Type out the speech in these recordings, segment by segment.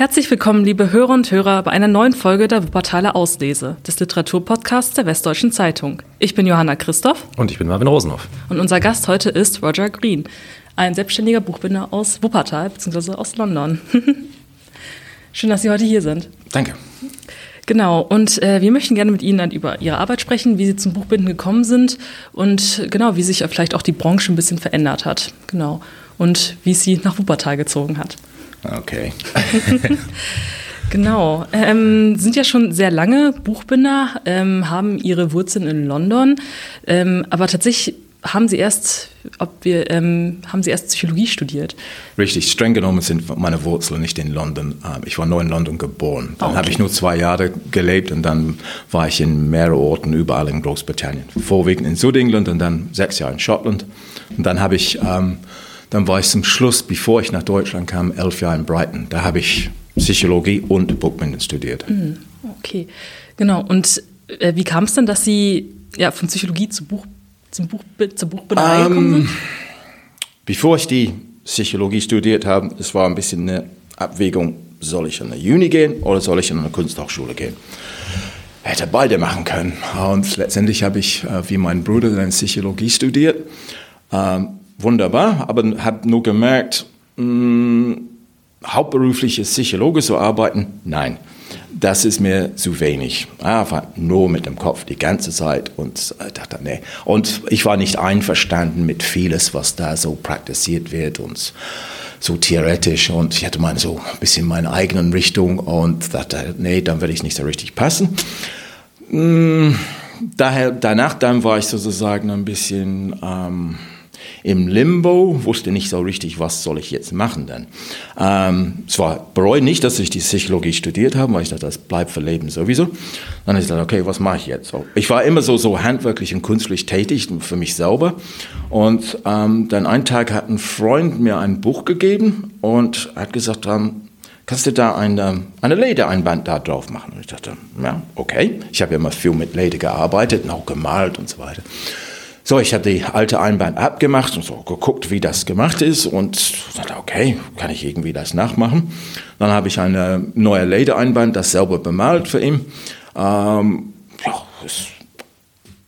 Herzlich willkommen, liebe Hörer und Hörer, bei einer neuen Folge der Wuppertaler Auslese, des Literaturpodcasts der Westdeutschen Zeitung. Ich bin Johanna Christoph. Und ich bin Marvin Rosenhoff. Und unser Gast heute ist Roger Green, ein selbstständiger Buchbinder aus Wuppertal bzw. aus London. Schön, dass Sie heute hier sind. Danke. Genau, und äh, wir möchten gerne mit Ihnen dann über Ihre Arbeit sprechen, wie Sie zum Buchbinden gekommen sind und genau, wie sich vielleicht auch die Branche ein bisschen verändert hat. Genau. Und wie es Sie nach Wuppertal gezogen hat. Okay. genau. Ähm, sind ja schon sehr lange Buchbinder, ähm, haben ihre Wurzeln in London, ähm, aber tatsächlich haben Sie erst, ob wir, ähm, haben Sie erst Psychologie studiert? Richtig, streng genommen sind meine Wurzeln nicht in London. Ähm, ich war nur in London geboren. Dann okay. habe ich nur zwei Jahre gelebt und dann war ich in mehreren Orten überall in Großbritannien. Vorwiegend in Südengland und dann sechs Jahre in Schottland. Und dann habe ich ähm, dann war ich zum Schluss, bevor ich nach Deutschland kam, elf Jahre in Brighton. Da habe ich Psychologie und Buchbinden studiert. Mhm. Okay, genau. Und äh, wie kam es denn, dass Sie ja, von Psychologie zu Buch, zum Buch, zur Buchbinderei ähm, gekommen sind? Bevor ich die Psychologie studiert habe, es war ein bisschen eine Abwägung, soll ich an eine Uni gehen oder soll ich an eine Kunsthochschule gehen? Hätte beide machen können. Und letztendlich habe ich, äh, wie mein Bruder, dann Psychologie studiert. Ähm, wunderbar, aber habe nur gemerkt, mh, mm, hauptberufliche Psychologe zu arbeiten, nein, das ist mir zu wenig. Einfach nur mit dem Kopf die ganze Zeit und äh, dachte, nee. Und ich war nicht einverstanden mit vieles, was da so praktiziert wird und so theoretisch und ich hatte mal so ein bisschen meine eigenen Richtung und dachte, nee, dann werde ich nicht so richtig passen. Mm, daher, danach dann war ich sozusagen ein bisschen ähm, im Limbo, wusste nicht so richtig, was soll ich jetzt machen denn. Ähm, zwar bereue nicht, dass ich die Psychologie studiert habe, weil ich dachte, das bleibt für Leben sowieso. Dann ist dann, okay, was mache ich jetzt? Ich war immer so, so handwerklich und künstlich tätig für mich selber. Und ähm, dann einen Tag hat ein Freund mir ein Buch gegeben und hat gesagt, ähm, kannst du da eine, eine Ledereinband da drauf machen? Und ich dachte, ja, okay. Ich habe ja immer viel mit Leder gearbeitet und auch gemalt und so weiter. So, ich habe die alte Einband abgemacht und so geguckt, wie das gemacht ist und dachte, okay, kann ich irgendwie das nachmachen. Dann habe ich eine neue Ledereinband, das selber bemalt für ihn. Ähm, ja, es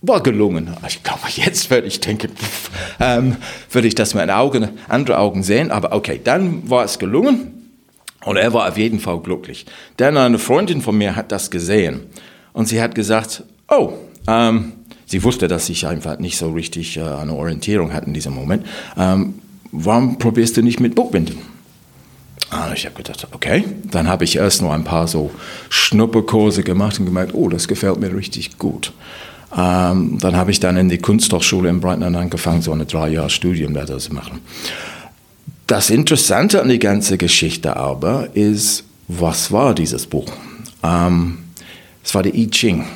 war gelungen. Ich glaube, jetzt würde ich denken, ähm, würde ich das mit Augen, andere Augen sehen. Aber okay, dann war es gelungen und er war auf jeden Fall glücklich. Dann eine Freundin von mir hat das gesehen und sie hat gesagt, oh, ähm, sie wusste, dass ich einfach nicht so richtig äh, eine Orientierung hatte in diesem Moment. Ähm, warum probierst du nicht mit Buchbinden? Ah, ich habe gedacht, okay. Dann habe ich erst noch ein paar so Schnupperkurse gemacht und gemerkt, oh, das gefällt mir richtig gut. Ähm, dann habe ich dann in die Kunsthochschule in Brighton angefangen, so eine drei Jahre Studium da zu machen. Das Interessante an der ganzen Geschichte aber ist, was war dieses Buch? Ähm, es war der I Ching.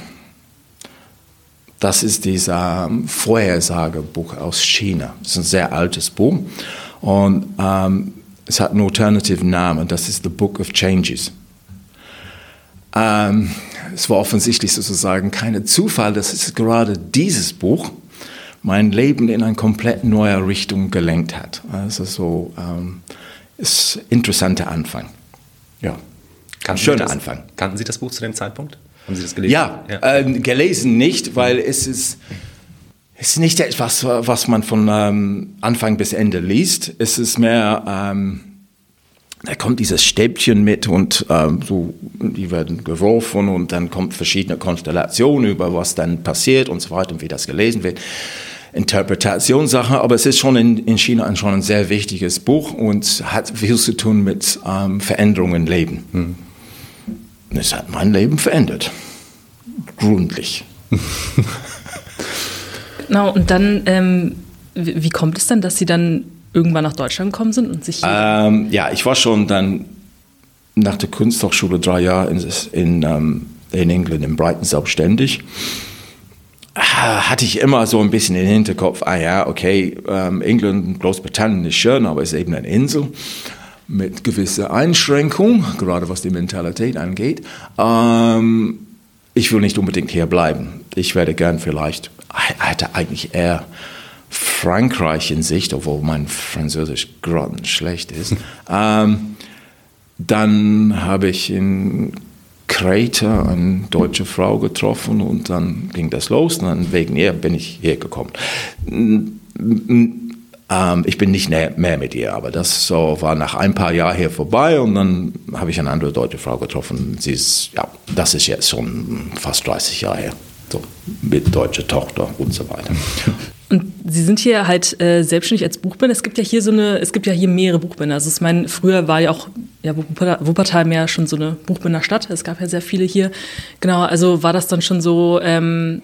Das ist dieses ähm, Vorhersagebuch aus China. Das ist ein sehr altes Buch und ähm, es hat einen alternativen Namen. Das ist The Book of Changes. Ähm, es war offensichtlich sozusagen kein Zufall, dass es gerade dieses Buch mein Leben in eine komplett neue Richtung gelenkt hat. Also so ähm, ist ein interessanter Anfang. Ja, Kannten schöner Anfang. Kannten Sie das Buch zu dem Zeitpunkt? Haben Sie das gelesen? Ja, ja. Äh, gelesen nicht, weil es ist, es ist nicht etwas, was man von ähm, Anfang bis Ende liest. Es ist mehr, ähm, da kommt dieses Stäbchen mit und ähm, so, die werden geworfen und dann kommt verschiedene Konstellationen über was dann passiert und so weiter und wie das gelesen wird. Interpretationssache, aber es ist schon in, in China schon ein sehr wichtiges Buch und hat viel zu tun mit ähm, Veränderungen im Leben. Es hat mein Leben verändert. Gründlich. genau, und dann, ähm, wie kommt es dann, dass Sie dann irgendwann nach Deutschland gekommen sind und sich. Ähm, ja, ich war schon dann nach der Kunsthochschule drei Jahre in, in, ähm, in England, in Brighton, selbstständig. Ah, hatte ich immer so ein bisschen im Hinterkopf, ah ja, okay, ähm, England, Großbritannien ist schön, aber es ist eben eine Insel mit gewisser Einschränkung, gerade was die Mentalität angeht. Ähm, ich will nicht unbedingt hier bleiben. Ich werde gern vielleicht, hätte eigentlich eher Frankreich in Sicht, obwohl mein Französisch grottenschlecht ist. ähm, dann habe ich in Kreta eine deutsche Frau getroffen und dann ging das los und dann wegen ihr bin ich hergekommen. Ähm, ich bin nicht mehr, mit ihr, aber das so war nach ein paar Jahren hier vorbei und dann habe ich eine andere deutsche Frau getroffen. Sie ist, ja, das ist jetzt schon fast 30 Jahre her. So, mit deutscher Tochter und so weiter. Und Sie sind hier halt äh, selbstständig als Buchbinder. Es gibt ja hier so eine, es gibt ja hier mehrere Buchbinder. Also ich meine, früher war ja auch ja, Wuppertal mehr schon so eine Buchbinderstadt. Es gab ja sehr viele hier. Genau, also war das dann schon so, ähm,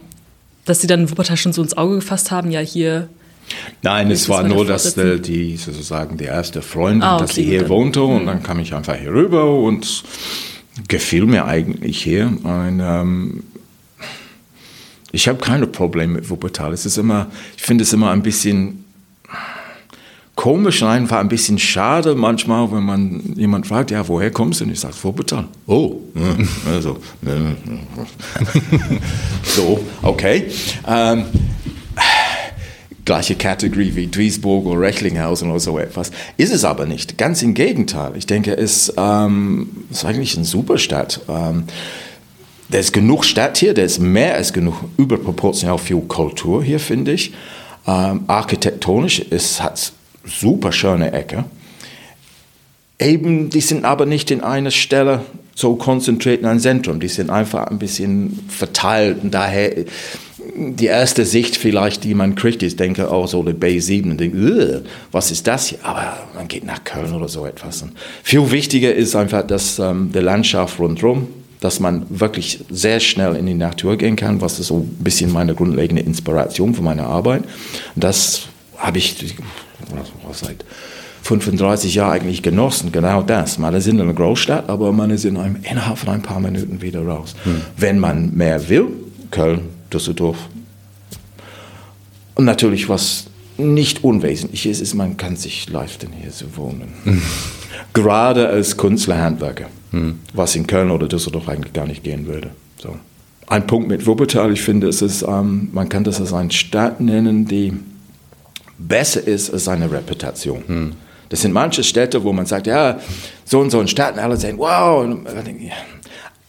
dass Sie dann Wuppertal schon so ins Auge gefasst haben, ja hier. Nein, es war nur, dass äh, die sozusagen die erste Freundin, ah, okay, dass sie hier wohnte und mhm. dann kam ich einfach hier rüber und gefiel mir eigentlich hier. Und, ähm, ich habe keine Probleme mit Wuppertal. Es ist immer, ich finde es immer ein bisschen komisch und einfach ein bisschen schade manchmal, wenn man jemand fragt, ja, woher kommst du? Und ich sage, Wuppertal. Oh, also, so, okay. Ähm, gleiche Kategorie wie Duisburg oder Recklinghausen oder so etwas. Ist es aber nicht. Ganz im Gegenteil. Ich denke, es ähm, ist eigentlich eine super Stadt. Ähm, da ist genug Stadt hier, da ist mehr als genug, überproportional viel Kultur hier, finde ich. Ähm, architektonisch, es hat super schöne Ecke. Eben, die sind aber nicht in einer Stelle so konzentriert in ein Zentrum. Die sind einfach ein bisschen verteilt. Und daher die erste Sicht vielleicht, die man kriegt, ist, denke, oh, so eine B7 und denke, was ist das hier? Aber man geht nach Köln oder so etwas. Und viel wichtiger ist einfach, dass ähm, die Landschaft rundherum dass man wirklich sehr schnell in die Natur gehen kann, was ist so ein bisschen meine grundlegende Inspiration für meine Arbeit. Und das habe ich seit 35 Jahren eigentlich genossen, genau das. Man ist in einer Großstadt, aber man ist in einem, innerhalb von ein paar Minuten wieder raus. Hm. Wenn man mehr will, Köln, Düsseldorf. Und natürlich, was nicht unwesentlich ist, ist, man kann sich leisten, hier zu wohnen. Gerade als Künstlerhandwerker hm. was in Köln oder Düsseldorf eigentlich gar nicht gehen würde. So. Ein Punkt mit Wuppertal, ich finde, es ist, ähm, man kann das als eine Stadt nennen, die besser ist als seine Reputation. Hm. Das sind manche Städte, wo man sagt, ja, so und so eine Stadt, und alle sagen, wow. Und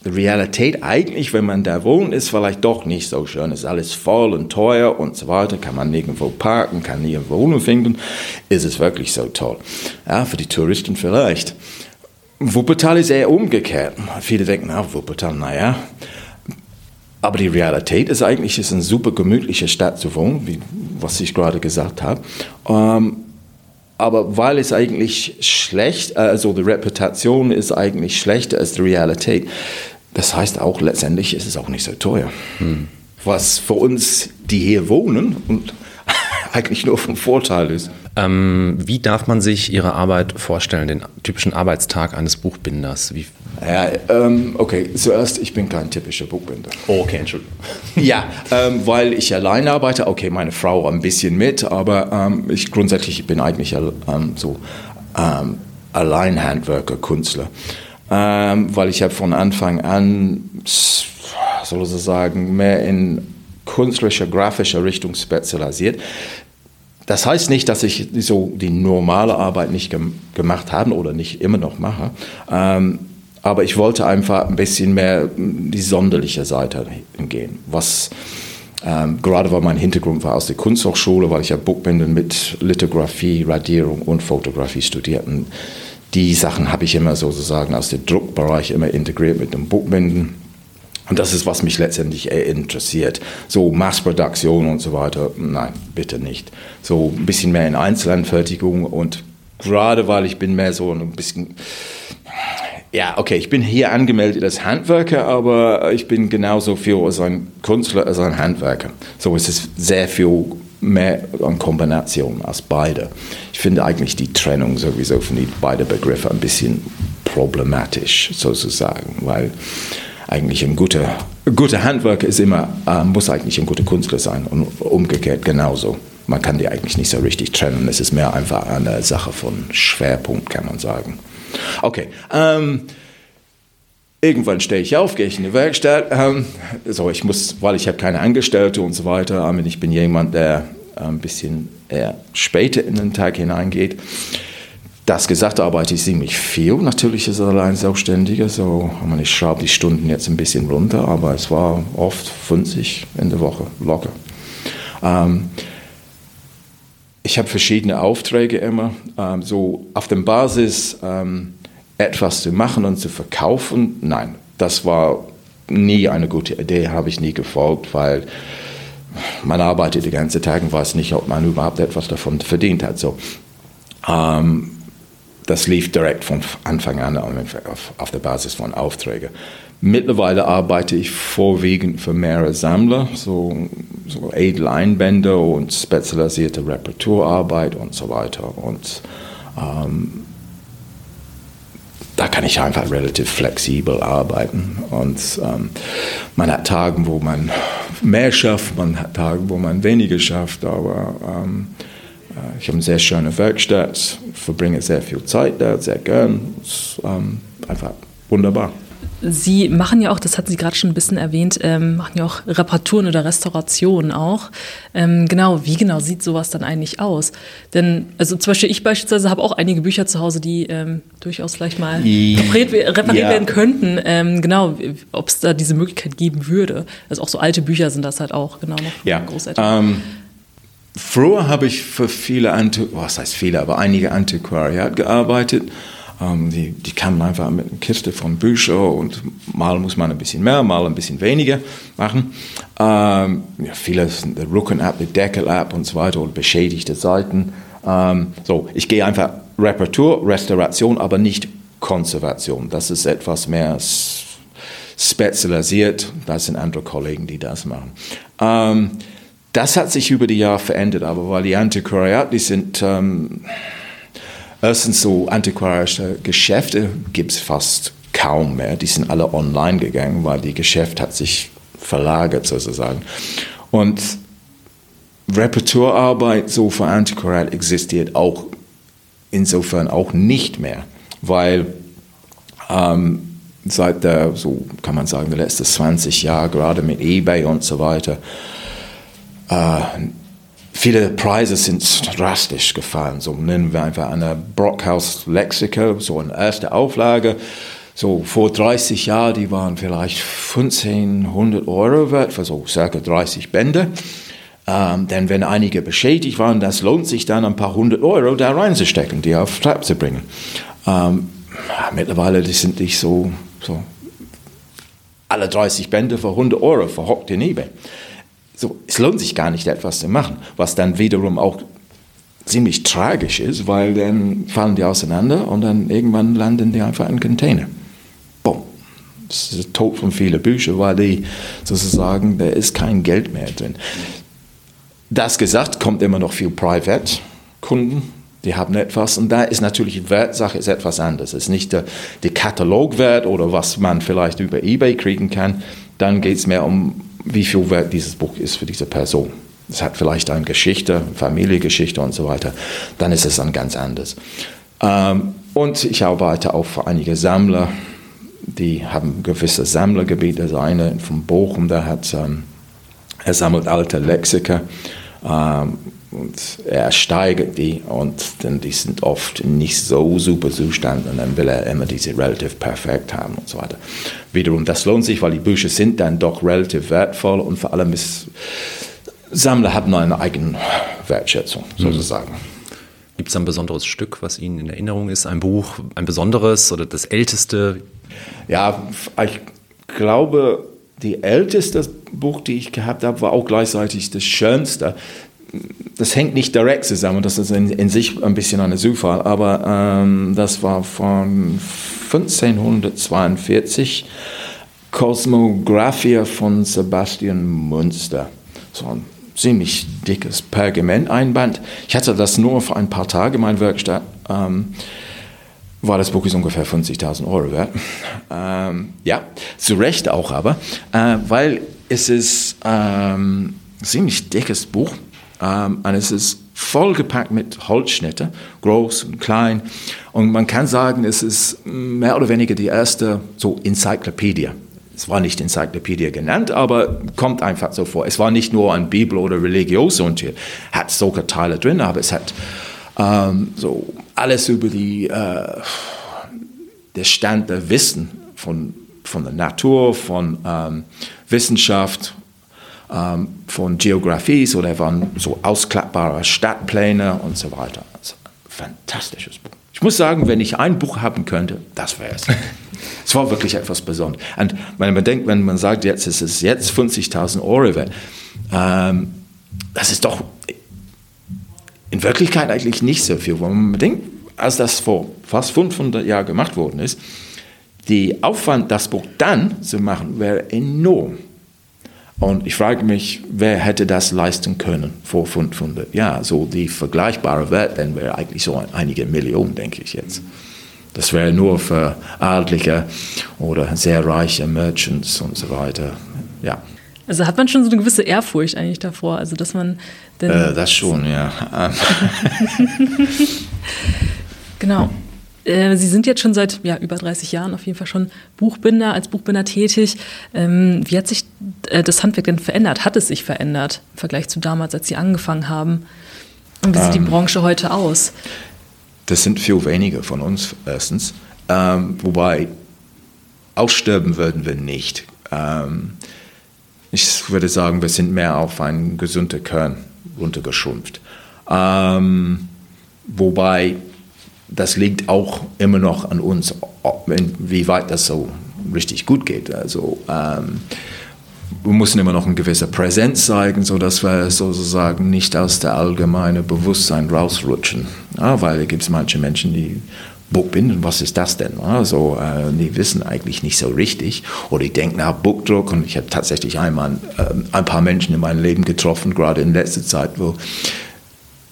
die Realität eigentlich, wenn man da wohnt, ist vielleicht doch nicht so schön. Es ist alles voll und teuer und so weiter. Kann man nirgendwo parken, kann nirgendwo Wohnung finden. Ist es wirklich so toll? Ja, für die Touristen vielleicht. Wuppertal ist eher umgekehrt. Viele denken, na, Wuppertal, naja. Aber die Realität ist eigentlich, es ist eine super gemütliche Stadt zu wohnen, wie, was ich gerade gesagt habe. Ähm, aber weil es eigentlich schlecht, also die Reputation ist eigentlich schlechter als die Realität. Das heißt auch letztendlich ist es auch nicht so teuer. Hm. Was für uns, die hier wohnen und eigentlich nur vom Vorteil ist. Ähm, wie darf man sich Ihre Arbeit vorstellen, den typischen Arbeitstag eines Buchbinders? Wie ja, ähm, okay, zuerst, ich bin kein typischer Buchbinder. Oh, okay, Entschuldigung. ja, ähm, weil ich allein arbeite, okay, meine Frau ein bisschen mit, aber ähm, ich grundsätzlich bin eigentlich ähm, so ähm, Alleinhandwerker, Künstler. Ähm, weil ich habe von Anfang an, sozusagen, mehr in künstlerischer, grafischer Richtung spezialisiert. Das heißt nicht, dass ich so die normale Arbeit nicht gem gemacht habe oder nicht immer noch mache. Ähm, aber ich wollte einfach ein bisschen mehr die sonderliche Seite hingehen. Was ähm, gerade weil mein Hintergrund war aus der Kunsthochschule, weil ich ja Buchbinden mit Lithografie, Radierung und Fotografie studiert. Die Sachen habe ich immer sozusagen aus dem Druckbereich immer integriert mit dem Buchbinden. Und das ist, was mich letztendlich interessiert. So Massproduktion und so weiter, nein, bitte nicht. So ein bisschen mehr in Einzelanfertigung und gerade weil ich bin mehr so ein bisschen, ja, okay, ich bin hier angemeldet als Handwerker, aber ich bin genauso viel als ein Künstler als ein Handwerker. So es ist sehr viel mehr an Kombination als beide. Ich finde eigentlich die Trennung sowieso von den beiden Begriffen ein bisschen problematisch sozusagen, weil eigentlich ein guter, guter Handwerker ist immer, äh, muss eigentlich ein guter Künstler sein und umgekehrt genauso. Man kann die eigentlich nicht so richtig trennen. Es ist mehr einfach eine Sache von Schwerpunkt, kann man sagen. Okay. Ähm, irgendwann stehe ich auf, gehe ich in die Werkstatt. Ähm, so, ich muss, weil ich habe keine Angestellte und so weiter. Ähm, ich bin jemand, der ein bisschen eher später in den Tag hineingeht Das gesagt, arbeite ich ziemlich viel. Natürlich ist es allein Selbstständiger, so ich schraube die Stunden jetzt ein bisschen runter, aber es war oft 50 in der Woche locker. Ähm, ich habe verschiedene Aufträge immer, ähm, so auf der Basis ähm, etwas zu machen und zu verkaufen. Nein, das war nie eine gute Idee, habe ich nie gefolgt, weil man arbeitet den ganzen Tag und weiß nicht, ob man überhaupt etwas davon verdient hat. So, ähm, das lief direkt von Anfang an auf, auf der Basis von Aufträgen. Mittlerweile arbeite ich vorwiegend für mehrere Sammler, so, so edle Einbände und spezialisierte Reparaturarbeit und so weiter. Und ähm, da kann ich einfach relativ flexibel arbeiten. Und ähm, man hat Tage, wo man mehr schafft, man Tage, wo man weniger schafft, aber ähm, äh, ich habe eine sehr schöne Werkstatt, verbringe sehr viel Zeit da, sehr gern. Es ähm, einfach wunderbar. Sie machen ja auch, das hatten Sie gerade schon ein bisschen erwähnt, ähm, machen ja auch Reparaturen oder Restaurationen auch. Ähm, genau, wie genau sieht sowas dann eigentlich aus? Denn, also zum Beispiel ich beispielsweise habe auch einige Bücher zu Hause, die ähm, durchaus vielleicht mal repariert, repariert ja. werden könnten. Ähm, genau, ob es da diese Möglichkeit geben würde. Also auch so alte Bücher sind das halt auch, genau, noch ja. Großeltern. Früher habe ich für viele, Anti was heißt viele, aber einige Antiquariat gearbeitet. Ähm, die, die kamen einfach mit einer Kiste von Büchern und mal muss man ein bisschen mehr, mal ein bisschen weniger machen. Ähm, ja, viele sind der Rücken-App, die Deckel-App und so weiter oder beschädigte Seiten. Ähm, so, ich gehe einfach Reparatur, Restauration, aber nicht Konservation. Das ist etwas mehr spezialisiert. Das sind andere Kollegen, die das machen. Ähm, das hat sich über die Jahre verändert, aber weil die Antiquariat, die sind ähm, erstens so antiquarische Geschäfte gibt es fast kaum mehr. Die sind alle online gegangen, weil die Geschäft hat sich verlagert sozusagen. Und Reparaturarbeit so für Antiquariat existiert auch insofern auch nicht mehr, weil ähm, seit der, so kann man sagen, der letzten 20 Jahre, gerade mit eBay und so weiter, äh, viele Preise sind drastisch gefallen. So nennen wir einfach eine Brockhaus Lexiker, so eine erste Auflage. So vor 30 Jahren, die waren vielleicht 1500 Euro wert für so circa 30 Bände. Ähm, denn wenn einige beschädigt waren, das lohnt sich dann ein paar hundert Euro da reinzustecken, die auf Trab zu bringen. Ähm, mittlerweile die sind nicht so, so alle 30 Bände für 100 Euro verhockt in eBay so, es lohnt sich gar nicht, etwas zu machen, was dann wiederum auch ziemlich tragisch ist, weil dann fallen die auseinander und dann irgendwann landen die einfach in Container. Boom. Das ist Tod von vielen Büchern, weil die sozusagen, da ist kein Geld mehr drin. Das gesagt, kommt immer noch viel Private-Kunden, die haben etwas und da ist natürlich die Wertsache ist etwas anderes. Es ist nicht der, der Katalogwert oder was man vielleicht über Ebay kriegen kann, dann geht es mehr um wie viel wert dieses Buch ist für diese Person. Es hat vielleicht eine Geschichte, Familiengeschichte und so weiter. Dann ist es dann ganz anders. Ähm, und ich arbeite auch für einige Sammler, die haben gewisse Sammlergebiete. Der eine von Bochum, der hat, ähm, er sammelt alte Lexika. Ähm, und er steigert die und dann die sind oft nicht so super Zustand und dann will er immer diese relativ perfekt haben und so weiter. Wiederum, das lohnt sich, weil die Bücher sind dann doch relativ wertvoll und vor allem ist Sammler haben eine eigene Wertschätzung mhm. sozusagen. Gibt es ein besonderes Stück, was Ihnen in Erinnerung ist? Ein Buch, ein besonderes oder das älteste? Ja, ich glaube, die älteste Buch, die ich gehabt habe, war auch gleichzeitig das schönste das hängt nicht direkt zusammen, das ist in, in sich ein bisschen eine Zufall, aber ähm, das war von 1542 Cosmographia von Sebastian Münster. So ein ziemlich dickes Pergamenteinband. Ich hatte das nur für ein paar Tage in meiner Werkstatt. Ähm, war das Buch ist ungefähr 50.000 Euro wert. Ähm, ja, zu Recht auch aber, äh, weil es ist ähm, ein ziemlich dickes Buch ähm, und es ist vollgepackt mit Holzschnitte, groß und klein. Und man kann sagen, es ist mehr oder weniger die erste so Enzyklopädie. Es war nicht Enzyklopädie genannt, aber kommt einfach so vor. Es war nicht nur ein Bibel oder Religios und hat solche Teile drin, aber es hat ähm, so alles über die, äh, der Stand der Wissen von, von der Natur, von ähm, Wissenschaft, ähm, von Geografie oder von so ausklappbare Stadtpläne und so weiter. Also, fantastisches Buch. Ich muss sagen, wenn ich ein Buch haben könnte, das wäre es. es war wirklich etwas Besonderes. Und wenn man denkt, wenn man sagt, jetzt ist es jetzt 50.000 Euro wert, ähm, das ist doch in Wirklichkeit eigentlich nicht so viel. Wenn man denkt, als das vor fast 500 Jahren gemacht worden ist, die Aufwand, das Buch dann zu machen, wäre enorm. Und ich frage mich, wer hätte das leisten können vor 500 Jahren? So die vergleichbare Wert, dann wäre eigentlich so einige Millionen, denke ich jetzt. Das wäre nur für Adlige oder sehr reiche Merchants und so weiter. Ja. Also hat man schon so eine gewisse Ehrfurcht eigentlich davor, also dass man äh, das schon, ja. genau. Äh, Sie sind jetzt schon seit ja, über 30 Jahren auf jeden Fall schon Buchbinder, als Buchbinder tätig. Ähm, wie hat sich das Handwerk denn verändert? Hat es sich verändert im Vergleich zu damals, als Sie angefangen haben? Und wie sieht ähm, die Branche heute aus? Das sind viel weniger von uns, erstens. Ähm, wobei aussterben würden wir nicht. Ähm, ich würde sagen, wir sind mehr auf einen gesunden Kern runtergeschrumpft. Ähm, wobei das liegt auch immer noch an uns, wie weit das so richtig gut geht. Also ähm, wir müssen immer noch eine gewisse Präsenz zeigen, sodass wir sozusagen nicht aus der allgemeinen Bewusstsein rausrutschen. Ja, weil es gibt manche Menschen, die Buchbinden, was ist das denn? Also, die wissen eigentlich nicht so richtig. Oder die denken, nach Buchdruck. Und ich habe tatsächlich einmal äh, ein paar Menschen in meinem Leben getroffen, gerade in letzter Zeit, wo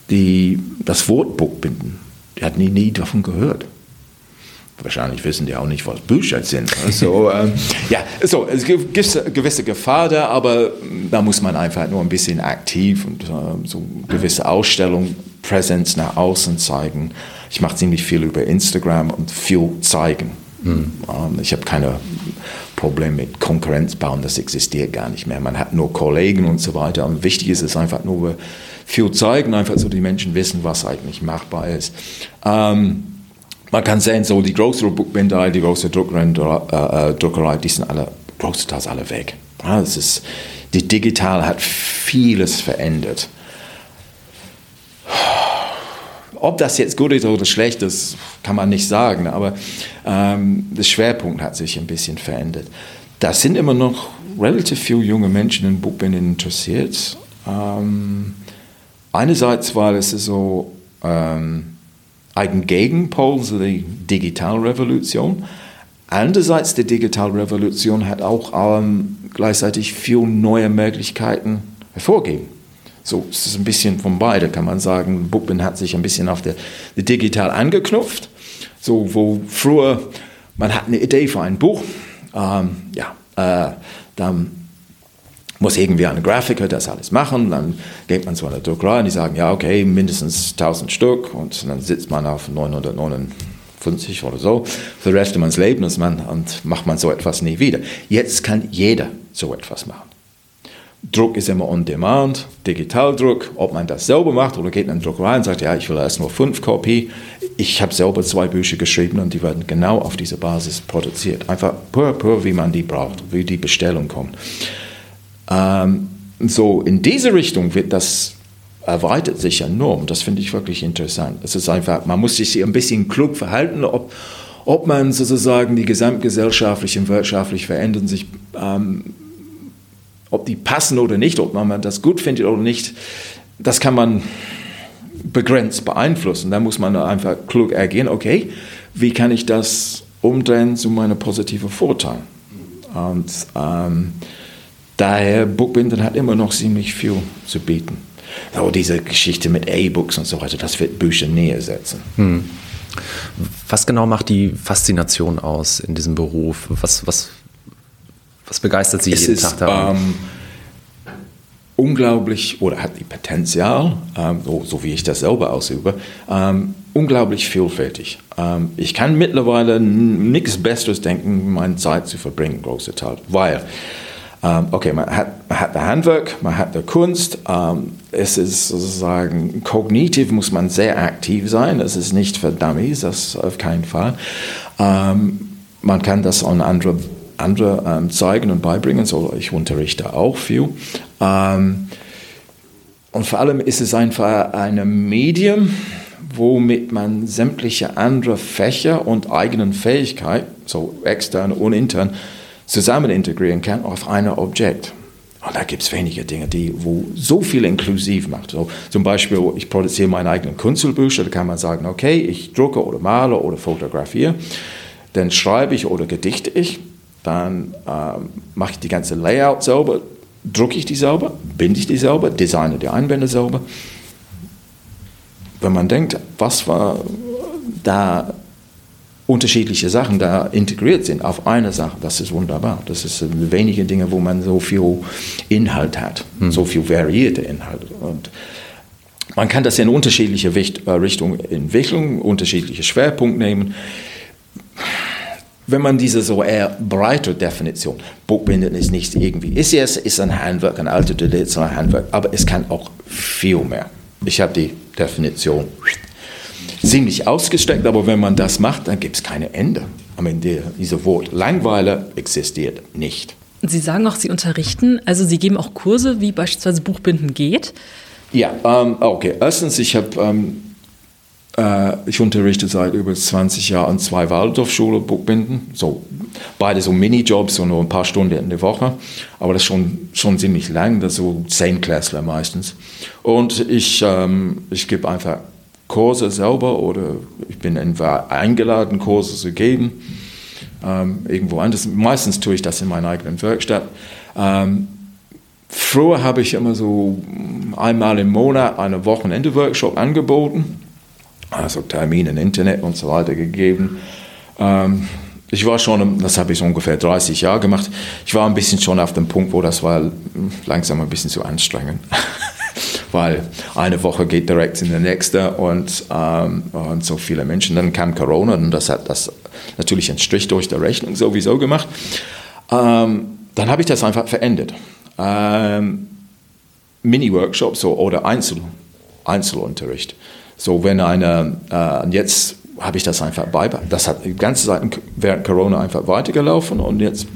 die das Wort Buchbinden die hat nie, nie davon gehört. Wahrscheinlich wissen die auch nicht, was Bücher sind. Also, ähm, ja, so, es gibt eine gewisse Gefahr da, aber da muss man einfach nur ein bisschen aktiv und äh, so eine gewisse Ausstellung, Präsenz nach außen zeigen. Ich mache ziemlich viel über Instagram und viel zeigen. Mhm. Ähm, ich habe keine Probleme mit Konkurrenz bauen, das existiert gar nicht mehr. Man hat nur Kollegen und so weiter. Und wichtig ist es einfach nur, viel zeigen, einfach so die Menschen wissen, was eigentlich machbar ist. Ähm, man kann sehen, so die große Buchbinderei, die große Druckerei, äh, Druckerei, die sind alle, großteils alle weg. Ja, das ist, die Digital hat vieles verändert. Ob das jetzt gut ist oder schlecht ist, kann man nicht sagen, aber ähm, der Schwerpunkt hat sich ein bisschen verändert. Da sind immer noch relativ viele junge Menschen in Buchbinden interessiert. Ähm, einerseits, weil es so ähm, ein Gegenpol zu der Digitalrevolution. Andererseits, die Digitalrevolution hat auch ähm, gleichzeitig viele neue Möglichkeiten hervorgegeben. So, es ist ein bisschen von beide, kann man sagen. Buchbind hat sich ein bisschen auf der, der Digital angeknüpft. So, wo früher man hat eine Idee für ein Buch, ähm, ja, äh, dann muss irgendwie ein Grafiker das alles machen. Dann geht man zu einer Druckerei und die sagen, ja, okay, mindestens 1000 Stück und dann sitzt man auf 959 oder so für den Rest meines Lebens man, und macht man so etwas nie wieder. Jetzt kann jeder so etwas machen. Druck ist immer on demand, Digitaldruck, ob man das selber macht oder geht in eine Druckerei und sagt, ja, ich will erst nur fünf Kopie. Ich habe selber zwei Bücher geschrieben und die werden genau auf dieser Basis produziert. Einfach pur, pur, wie man die braucht, wie die Bestellung kommt. Ähm, so, in diese Richtung wird das erweitert sich enorm. Das finde ich wirklich interessant. Es ist einfach, man muss sich ein bisschen klug verhalten, ob, ob man sozusagen die gesamtgesellschaftlichen, wirtschaftlich verändern sich, ähm, ob die passen oder nicht, ob man das gut findet oder nicht, das kann man begrenzt beeinflussen. Da muss man einfach klug ergehen, okay, wie kann ich das umdrehen zu meinem positiven Vorteil? Und ähm, Daher, Bookbinden hat immer noch ziemlich viel zu bieten. Aber diese Geschichte mit E-Books und so weiter, das wird Bücher näher setzen. Hm. Was genau macht die Faszination aus in diesem Beruf? Was, was, was begeistert Sie es jeden ist, Tag daran? Ähm, unglaublich, oder hat die Potenzial, ähm, so, so, wie ich das selber ausübe, ähm, unglaublich vielfältig. Ähm, ich kann mittlerweile nichts Besseres denken, meine Zeit zu verbringen, große Teil. Weil okay, man hat, man hat das Handwerk, man hat die Kunst. Ähm, es ist sozusagen kognitiv, muss man sehr aktiv sein. Es ist nicht für Dummies, das auf keinen Fall. Ähm, man kann das an andere, andere ähm, zeigen und beibringen, so ich unterrichte auch viel. Ähm, und vor allem ist es einfach ein Medium, womit man sämtliche andere Fächer und eigenen Fähigkeiten, so extern und intern, zusammen integrieren kann auf ein Objekt. Und da gibt es wenige Dinge, die wo so viel inklusiv macht. So, zum Beispiel, ich produziere meine eigenen Kunstelbücher, da kann man sagen, okay, ich drucke oder male oder fotografiere, dann schreibe ich oder gedichte ich, dann ähm, mache ich die ganze Layout selber, drucke ich die selber, binde ich die selber, designe die Einbände selber. Wenn man denkt, was war da unterschiedliche Sachen da integriert sind auf eine Sache, das ist wunderbar. Das ist wenige Dinge, wo man so viel Inhalt hat, hm. so viel variierte Inhalte. Und man kann das in unterschiedliche äh, Richtungen entwickeln, unterschiedliche Schwerpunkte nehmen. Wenn man diese so eher breite Definition, Buchbinden ist nicht irgendwie, ist es ist ein Handwerk, ein alter Handwerk, aber es kann auch viel mehr. Ich habe die Definition ziemlich ausgestreckt, aber wenn man das macht, dann gibt es keine Ende. Am Ende dieser Wort Langweiler existiert nicht. Sie sagen auch, Sie unterrichten, also Sie geben auch Kurse, wie beispielsweise Buchbinden geht. Ja, ähm, okay. Erstens, ich habe ähm, äh, ich unterrichte seit über 20 Jahren zwei Waldorfschule Buchbinden, so beide so Minijobs, so nur ein paar Stunden in der Woche, aber das ist schon, schon ziemlich lang, das so Zehnklässler meistens. Und ich, ähm, ich gebe einfach Kurse selber oder ich bin eingeladen, Kurse zu geben. Ähm, irgendwo anders. Meistens tue ich das in meiner eigenen Werkstatt. Ähm, früher habe ich immer so einmal im Monat einen Wochenende-Workshop angeboten, also Termine im Internet und so weiter gegeben. Ähm, ich war schon, das habe ich ungefähr 30 Jahre gemacht, ich war ein bisschen schon auf dem Punkt, wo das war langsam ein bisschen zu anstrengend. weil eine Woche geht direkt in die nächste und, ähm, und so viele Menschen. Dann kam Corona und das hat das natürlich einen Strich durch die Rechnung sowieso gemacht. Ähm, dann habe ich das einfach verändert. Ähm, Mini-Workshops so, oder Einzel, Einzelunterricht. So, wenn eine, äh, jetzt habe ich das einfach beibehalten. Das hat die ganze Zeit während Corona einfach weitergelaufen und jetzt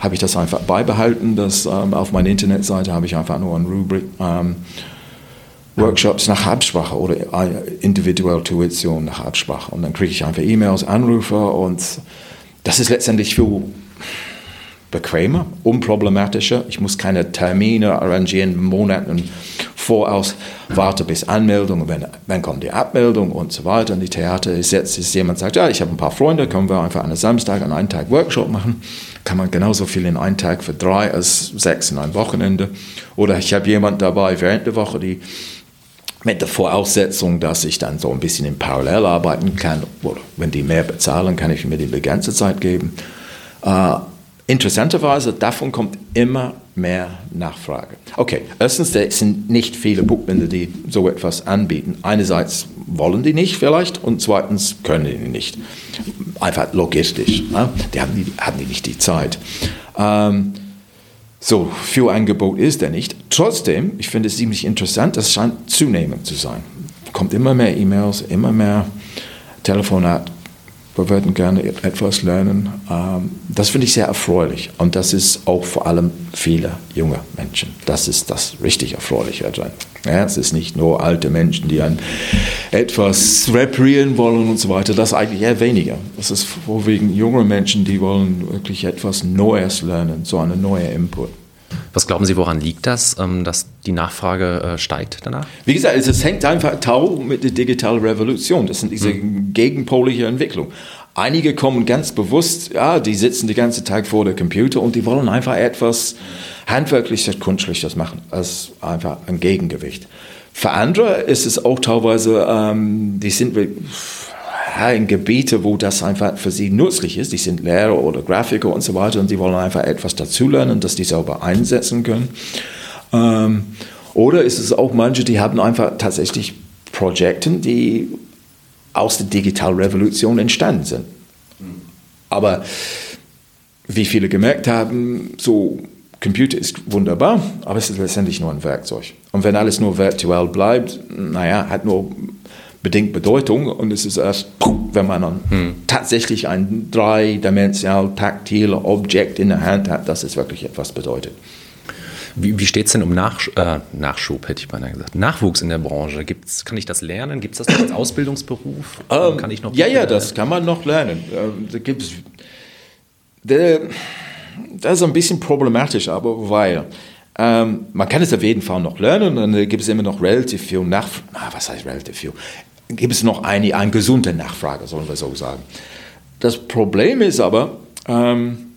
habe ich das einfach beibehalten. Dass, ähm, auf meiner Internetseite habe ich einfach nur ein Rubrik. Ähm, Workshops nach Absprache oder individuelle Tuition nach Absprache. Und dann kriege ich einfach E-Mails, Anrufe und das ist letztendlich viel bequemer, unproblematischer. Ich muss keine Termine arrangieren, Monaten voraus, warte bis Anmeldung, wenn, wenn kommt die Abmeldung und so weiter. Und die Theater ist jetzt, ist jemand sagt, ja, ich habe ein paar Freunde, können wir einfach an einem Samstag an einen Tag Workshop machen. Kann man genauso viel in einen Tag für drei als sechs in ein Wochenende. Oder ich habe jemand dabei während der Woche, die mit der Voraussetzung, dass ich dann so ein bisschen in Parallel arbeiten kann. Oder wenn die mehr bezahlen, kann ich mir die ganze Zeit geben. Äh, interessanterweise, davon kommt immer mehr Nachfrage. Okay, erstens, es sind nicht viele Buchbinder, die so etwas anbieten. Einerseits wollen die nicht vielleicht und zweitens können die nicht. Einfach logistisch. Ne? Die haben, die, haben die nicht die Zeit. Ähm, so viel Angebot ist er nicht. Trotzdem, ich finde es ziemlich interessant, das scheint zunehmend zu sein. Kommt immer mehr E-Mails, immer mehr Telefonat. Wir würden gerne etwas lernen. Ähm, das finde ich sehr erfreulich. Und das ist auch vor allem viele junge Menschen. Das ist das richtig Erfreuliche es ist nicht nur alte Menschen, die ein etwas reparieren wollen und so weiter. Das ist eigentlich eher weniger. Das ist vorwiegend junge Menschen, die wollen wirklich etwas Neues lernen, so eine neue Input. Was glauben Sie, woran liegt das, ähm, dass die Nachfrage äh, steigt danach? Wie gesagt, es hängt einfach tau mit der digitalen Revolution. Das sind diese mhm. gegenpolige Entwicklung. Einige kommen ganz bewusst, ja, die sitzen den ganzen Tag vor der Computer und die wollen einfach etwas handwerkliches, kunstliches machen, als einfach ein Gegengewicht. Für andere ist es auch teilweise, ähm, die sind in Gebiete, wo das einfach für sie nützlich ist. Die sind Lehrer oder Grafiker und so weiter und die wollen einfach etwas dazulernen, das die selber einsetzen können. Ähm, oder ist es auch manche, die haben einfach tatsächlich Projekte, die aus der digitalen Revolution entstanden sind. Aber wie viele gemerkt haben, so Computer ist wunderbar, aber es ist letztendlich nur ein Werkzeug. Und wenn alles nur virtuell bleibt, naja, hat nur bedingt Bedeutung und es ist erst, wenn man dann hm. tatsächlich ein dreidimensional taktiles Objekt in der Hand hat, dass es wirklich etwas bedeutet. Wie, wie steht es denn um Nach, äh, Nachschub, hätte ich beinahe gesagt? Nachwuchs in der Branche. Gibt's, kann ich das lernen? Gibt es das als Ausbildungsberuf? Ähm, kann ich noch ja, ja, das kann man noch lernen. Ähm, da gibt's, der, das ist ein bisschen problematisch, aber weil ähm, man kann es auf jeden Fall noch lernen und dann gibt es immer noch relativ viel nach, ah, was heißt relativ viel? Gibt es noch eine, eine gesunde Nachfrage, sollen wir so sagen. Das Problem ist aber, ähm,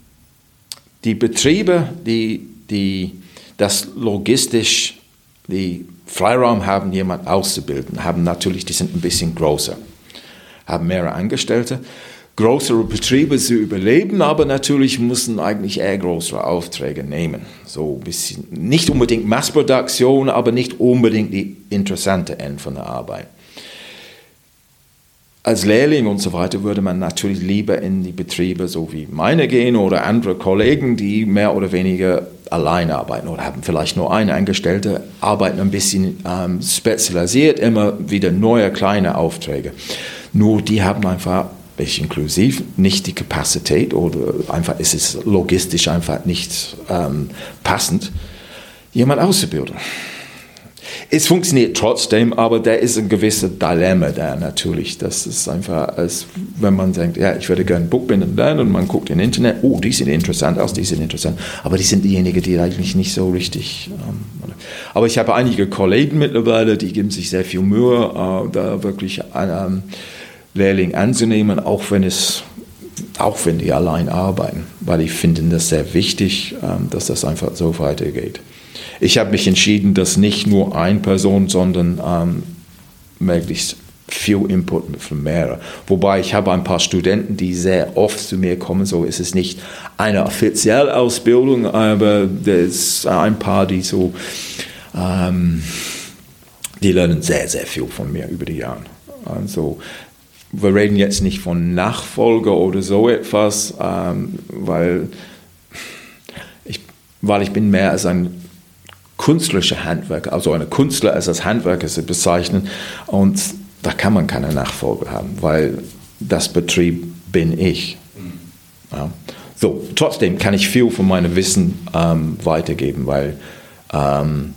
die Betriebe, die, die das logistisch die Freiraum haben, jemanden auszubilden, haben natürlich, die sind ein bisschen größer, haben mehrere Angestellte. Größere Betriebe zu überleben, aber natürlich müssen eigentlich eher größere Aufträge nehmen. So ein bisschen, nicht unbedingt Massproduktion, aber nicht unbedingt die interessante Ende von der Arbeit als Lehrling und so weiter würde man natürlich lieber in die Betriebe so wie meine gehen oder andere Kollegen, die mehr oder weniger alleine arbeiten oder haben vielleicht nur eine Angestellte, arbeiten ein bisschen ähm, spezialisiert, immer wieder neue kleine Aufträge. Nur die haben einfach, ich inklusiv, nicht die Kapazität oder einfach ist es logistisch einfach nicht ähm, passend, jemand auszubilden. Es funktioniert trotzdem, aber da ist ein gewisser Dilemma da natürlich. Das ist einfach, als wenn man denkt, ja, ich würde gerne Buchbinden lernen und man guckt im Internet, oh, die sind interessant aus, die sind interessant, aber die sind diejenigen, die eigentlich nicht so richtig. Ähm, aber ich habe einige Kollegen mittlerweile, die geben sich sehr viel Mühe, äh, da wirklich einen ähm, Lehrling anzunehmen, auch wenn es auch wenn die allein arbeiten, weil ich finde das sehr wichtig, ähm, dass das einfach so weitergeht ich habe mich entschieden, dass nicht nur eine Person, sondern ähm, möglichst viel Input von mehreren. Wobei ich habe ein paar Studenten, die sehr oft zu mir kommen, so ist es nicht eine offizielle Ausbildung, aber es ein paar, die so, ähm, die lernen sehr, sehr viel von mir über die Jahre. Also wir reden jetzt nicht von Nachfolger oder so etwas, ähm, weil, ich, weil ich bin mehr als ein künstlerische Handwerker, also eine Künstler als das Handwerker zu bezeichnen. Und da kann man keine Nachfolge haben, weil das Betrieb bin ich. Ja. So, trotzdem kann ich viel von meinem Wissen ähm, weitergeben, weil ähm,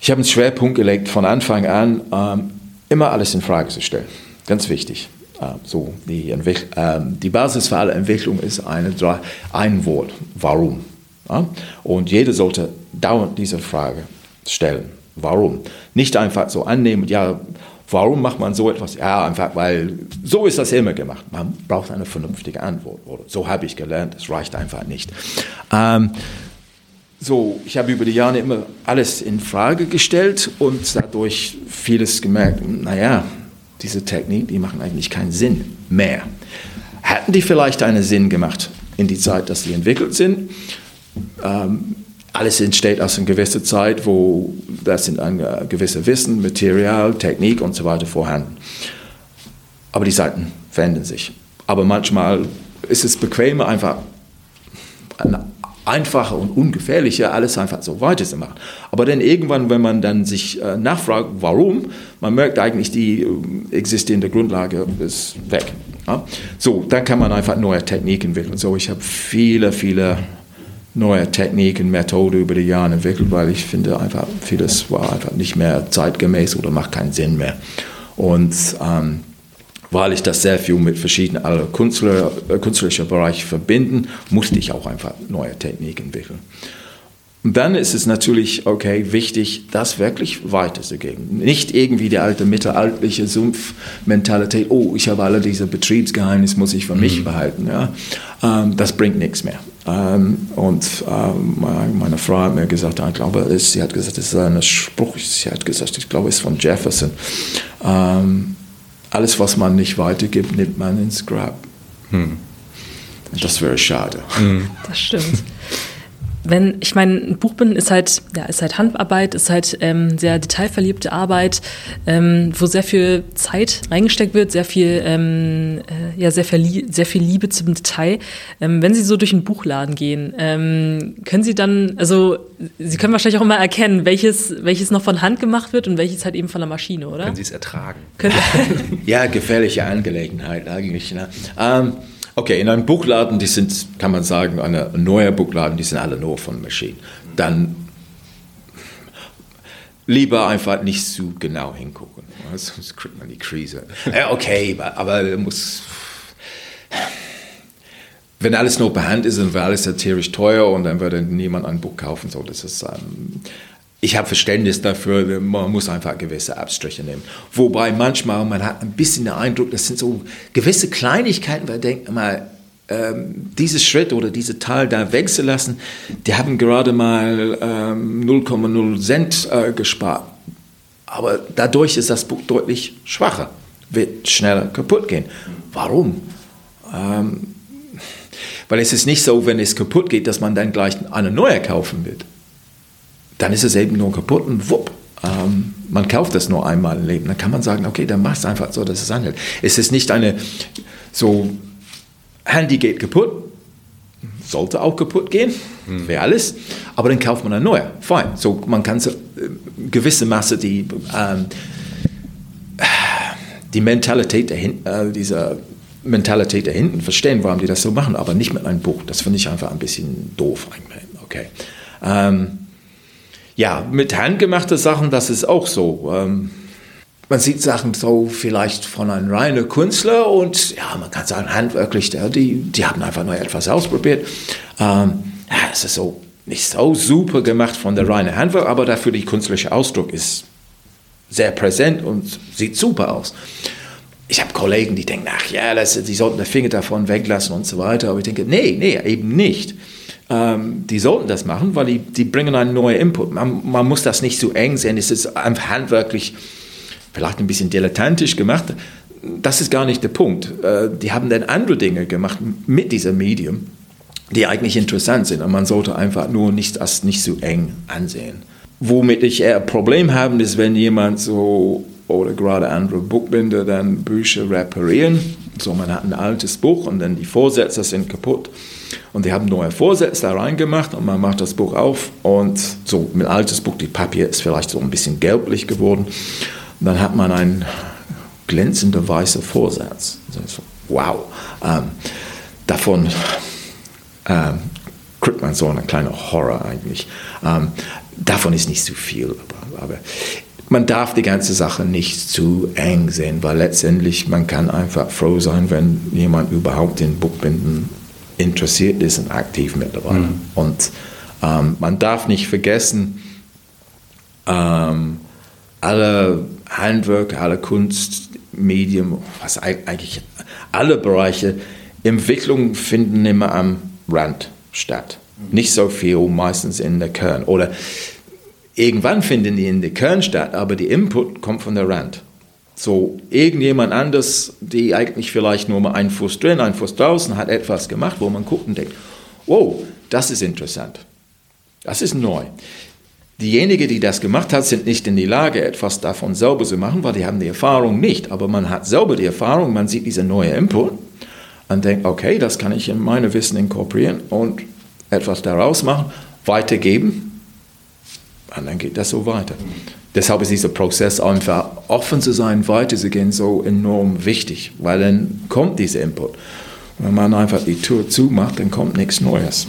ich habe einen Schwerpunkt gelegt, von Anfang an ähm, immer alles in Frage zu stellen. Ganz wichtig. Äh, so, die, äh, die Basis für alle Entwicklung ist eine, ein Wort. Warum? Ja? Und jeder sollte dauernd diese Frage stellen. Warum? Nicht einfach so annehmen, ja, warum macht man so etwas? Ja, einfach, weil so ist das immer gemacht. Man braucht eine vernünftige Antwort. Oder so habe ich gelernt, es reicht einfach nicht. Ähm, so, ich habe über die Jahre immer alles in Frage gestellt und dadurch vieles gemerkt, naja, diese Technik, die machen eigentlich keinen Sinn mehr. Hätten die vielleicht einen Sinn gemacht in die Zeit, dass sie entwickelt sind? Ähm, alles entsteht aus einer gewissen Zeit, wo das sind ein äh, gewisses Wissen, Material, Technik und so weiter vorhanden. Aber die Seiten verändern sich. Aber manchmal ist es bequemer, einfach einfacher und ungefährlicher, alles einfach so weiterzumachen. Aber dann irgendwann, wenn man dann sich äh, nachfragt, warum, man merkt eigentlich, die äh, existierende Grundlage ist weg. So, dann kann man einfach neue Techniken entwickeln. So, ich habe viele, viele neue Techniken, Methoden über die Jahre entwickelt, weil ich finde einfach vieles war einfach nicht mehr zeitgemäß oder macht keinen Sinn mehr. Und ähm, weil ich das sehr viel mit verschiedenen also Künstler, äh, künstlerischen Bereichen verbinden, musste ich auch einfach neue Techniken entwickeln. Und dann ist es natürlich, okay, wichtig, das wirklich weiterzugeben. Nicht irgendwie die alte mittelalterliche Sumpfmentalität, oh, ich habe alle diese Betriebsgeheimnisse, muss ich für mich mhm. behalten. Ja? Ähm, das bringt nichts mehr. Ähm, und ähm, meine Frau hat mir gesagt, ich glaube, sie hat gesagt, das ist ein Spruch, sie hat gesagt, ich glaube, es ist von Jefferson. Ähm, alles, was man nicht weitergibt, nimmt man ins Grab. Hm. Das wäre schade. Hm. Das stimmt. Wenn, ich meine, ein Buchbinden ist halt, ja, ist halt Handarbeit, ist halt ähm, sehr detailverliebte Arbeit, ähm, wo sehr viel Zeit reingesteckt wird, sehr viel, ähm, äh, ja, sehr viel, sehr viel Liebe zum Detail. Ähm, wenn Sie so durch einen Buchladen gehen, ähm, können Sie dann, also Sie können wahrscheinlich auch immer erkennen, welches, welches noch von Hand gemacht wird und welches halt eben von der Maschine, oder? Können Sie es ertragen? ja, gefährliche Angelegenheit eigentlich. Ne? Okay, in einem Buchladen, die sind, kann man sagen, ein neuer Buchladen, die sind alle nur von Maschinen. Dann lieber einfach nicht zu genau hingucken, sonst kriegt man die Krise. Okay, aber muss. Wenn alles nur per Hand ist, dann wäre alles satirisch teuer und dann würde niemand ein Buch kaufen. So, das ist, ähm, ich habe Verständnis dafür, man muss einfach gewisse Abstriche nehmen. Wobei manchmal man hat ein bisschen den Eindruck, das sind so gewisse Kleinigkeiten, man denkt mal, ähm, dieses Schritt oder diese Teil da wegzulassen, die haben gerade mal ähm, 0,0 Cent äh, gespart. Aber dadurch ist das Buch deutlich schwacher, wird schneller kaputt gehen. Warum? Ähm, weil es ist nicht so, wenn es kaputt geht, dass man dann gleich eine neue kaufen wird dann ist es eben nur kaputt und wupp. Ähm, man kauft das nur einmal im Leben. Dann kann man sagen, okay, dann mach es einfach so, dass es anhält. Es ist nicht eine so, Handy geht kaputt, sollte auch kaputt gehen, hm. wäre alles, aber dann kauft man ein neues. Fein. So, man kann so, äh, gewisse Masse die, ähm, die Mentalität dahinter, äh, dieser Mentalität dahinten verstehen, warum die das so machen, aber nicht mit einem Buch. Das finde ich einfach ein bisschen doof. Okay. Ähm, ja, mit handgemachten Sachen, das ist auch so. Ähm, man sieht Sachen so vielleicht von einem reinen Künstler und ja, man kann sagen, handwerklich, die, die haben einfach nur etwas ausprobiert. Ähm, ja, es ist so nicht so super gemacht von der reinen Handwerk, aber dafür der künstlerische Ausdruck ist sehr präsent und sieht super aus. Ich habe Kollegen, die denken, ach ja, das, die sollten den Finger davon weglassen und so weiter. Aber ich denke, nee, nee, eben nicht ähm, die sollten das machen, weil die, die bringen einen neuen Input. Man, man muss das nicht so eng sehen, es ist handwerklich vielleicht ein bisschen dilettantisch gemacht. Das ist gar nicht der Punkt. Äh, die haben dann andere Dinge gemacht mit diesem Medium, die eigentlich interessant sind. Und man sollte einfach nur nicht das nicht so eng ansehen. Womit ich eher ein Problem habe, ist, wenn jemand so oder gerade andere Buchbinder dann Bücher reparieren. So, man hat ein altes Buch und dann die Vorsätze sind kaputt. Und die haben neue Vorsätze da reingemacht und man macht das Buch auf und so mit altes Buch, die Papier ist vielleicht so ein bisschen gelblich geworden. Und dann hat man einen glänzenden weißen Vorsatz. So, wow. Ähm, davon ähm, kriegt man so eine kleine Horror eigentlich. Ähm, davon ist nicht zu viel, aber, aber man darf die ganze Sache nicht zu eng sehen, weil letztendlich man kann einfach froh sein, wenn jemand überhaupt den Buchbinden interessiert ist und aktiv mittlerweile. Mhm. Und ähm, man darf nicht vergessen, ähm, alle Handwerk, alle Kunst, Medium, was eigentlich alle Bereiche, Entwicklungen finden immer am Rand statt. Nicht so viel meistens in der Kern. Oder irgendwann finden die in der Kern statt, aber die Input kommt von der Rand. So, irgendjemand anders, die eigentlich vielleicht nur mal einen Fuß drin, einen Fuß draußen, hat etwas gemacht, wo man guckt und denkt, wow, das ist interessant. Das ist neu. Diejenigen, die das gemacht hat, sind nicht in die Lage, etwas davon selber zu machen, weil die haben die Erfahrung nicht. Aber man hat selber die Erfahrung, man sieht diese neue Input und denkt, okay, das kann ich in meine Wissen inkorporieren und etwas daraus machen, weitergeben und dann geht das so weiter. Deshalb ist dieser Prozess einfach offen zu sein, weiterzugehen, so enorm wichtig, weil dann kommt dieser Input. Wenn man einfach die Tür zumacht, dann kommt nichts Neues.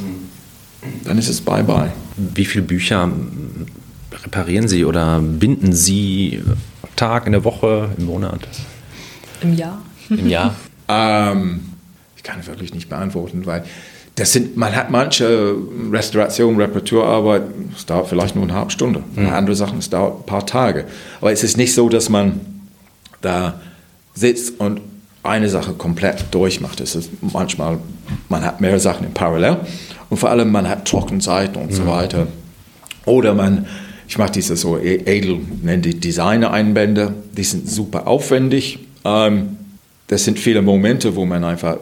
Dann ist es bye-bye. Wie viele Bücher reparieren Sie oder binden Sie am Tag, in der Woche, im Monat? Im Jahr. Im Jahr? ähm, ich kann es wirklich nicht beantworten, weil das sind, man hat manche Restauration, Reparaturarbeit, es dauert vielleicht nur eine halbe Stunde. Mhm. Andere Sachen, es dauert ein paar Tage. Aber es ist nicht so, dass man da sitzt und eine Sache komplett durchmacht. Es ist manchmal, man hat mehrere Sachen in Parallel und vor allem man hat Trockenzeiten und mhm. so weiter. Oder man, ich mache diese so e-, edel, nenne die Designer-Einbände, die sind super aufwendig. Ähm, das sind viele Momente, wo man einfach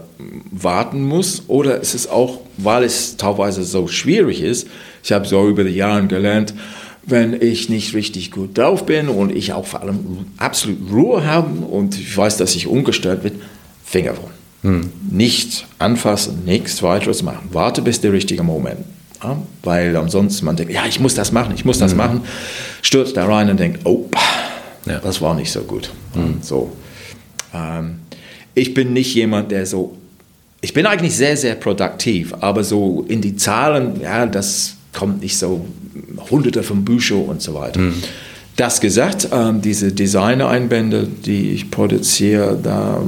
warten muss. Oder es ist auch, weil es teilweise so schwierig ist. Ich habe so über die Jahre gelernt, wenn ich nicht richtig gut drauf bin und ich auch vor allem absolut Ruhe habe und ich weiß, dass ich ungestört bin, Finger von. Hm. Nicht anfassen, nichts weiteres machen. Warte bis der richtige Moment. Ja, weil ansonsten man denkt, ja, ich muss das machen, ich muss das hm. machen, stürzt da rein und denkt, oh, ja. das war nicht so gut. Hm. So. Ähm, ich bin nicht jemand, der so, ich bin eigentlich sehr, sehr produktiv, aber so in die Zahlen, ja, das kommt nicht so, hunderte von Büchern und so weiter. Mhm. Das gesagt, ähm, diese Designer-Einbände, die ich produziere, da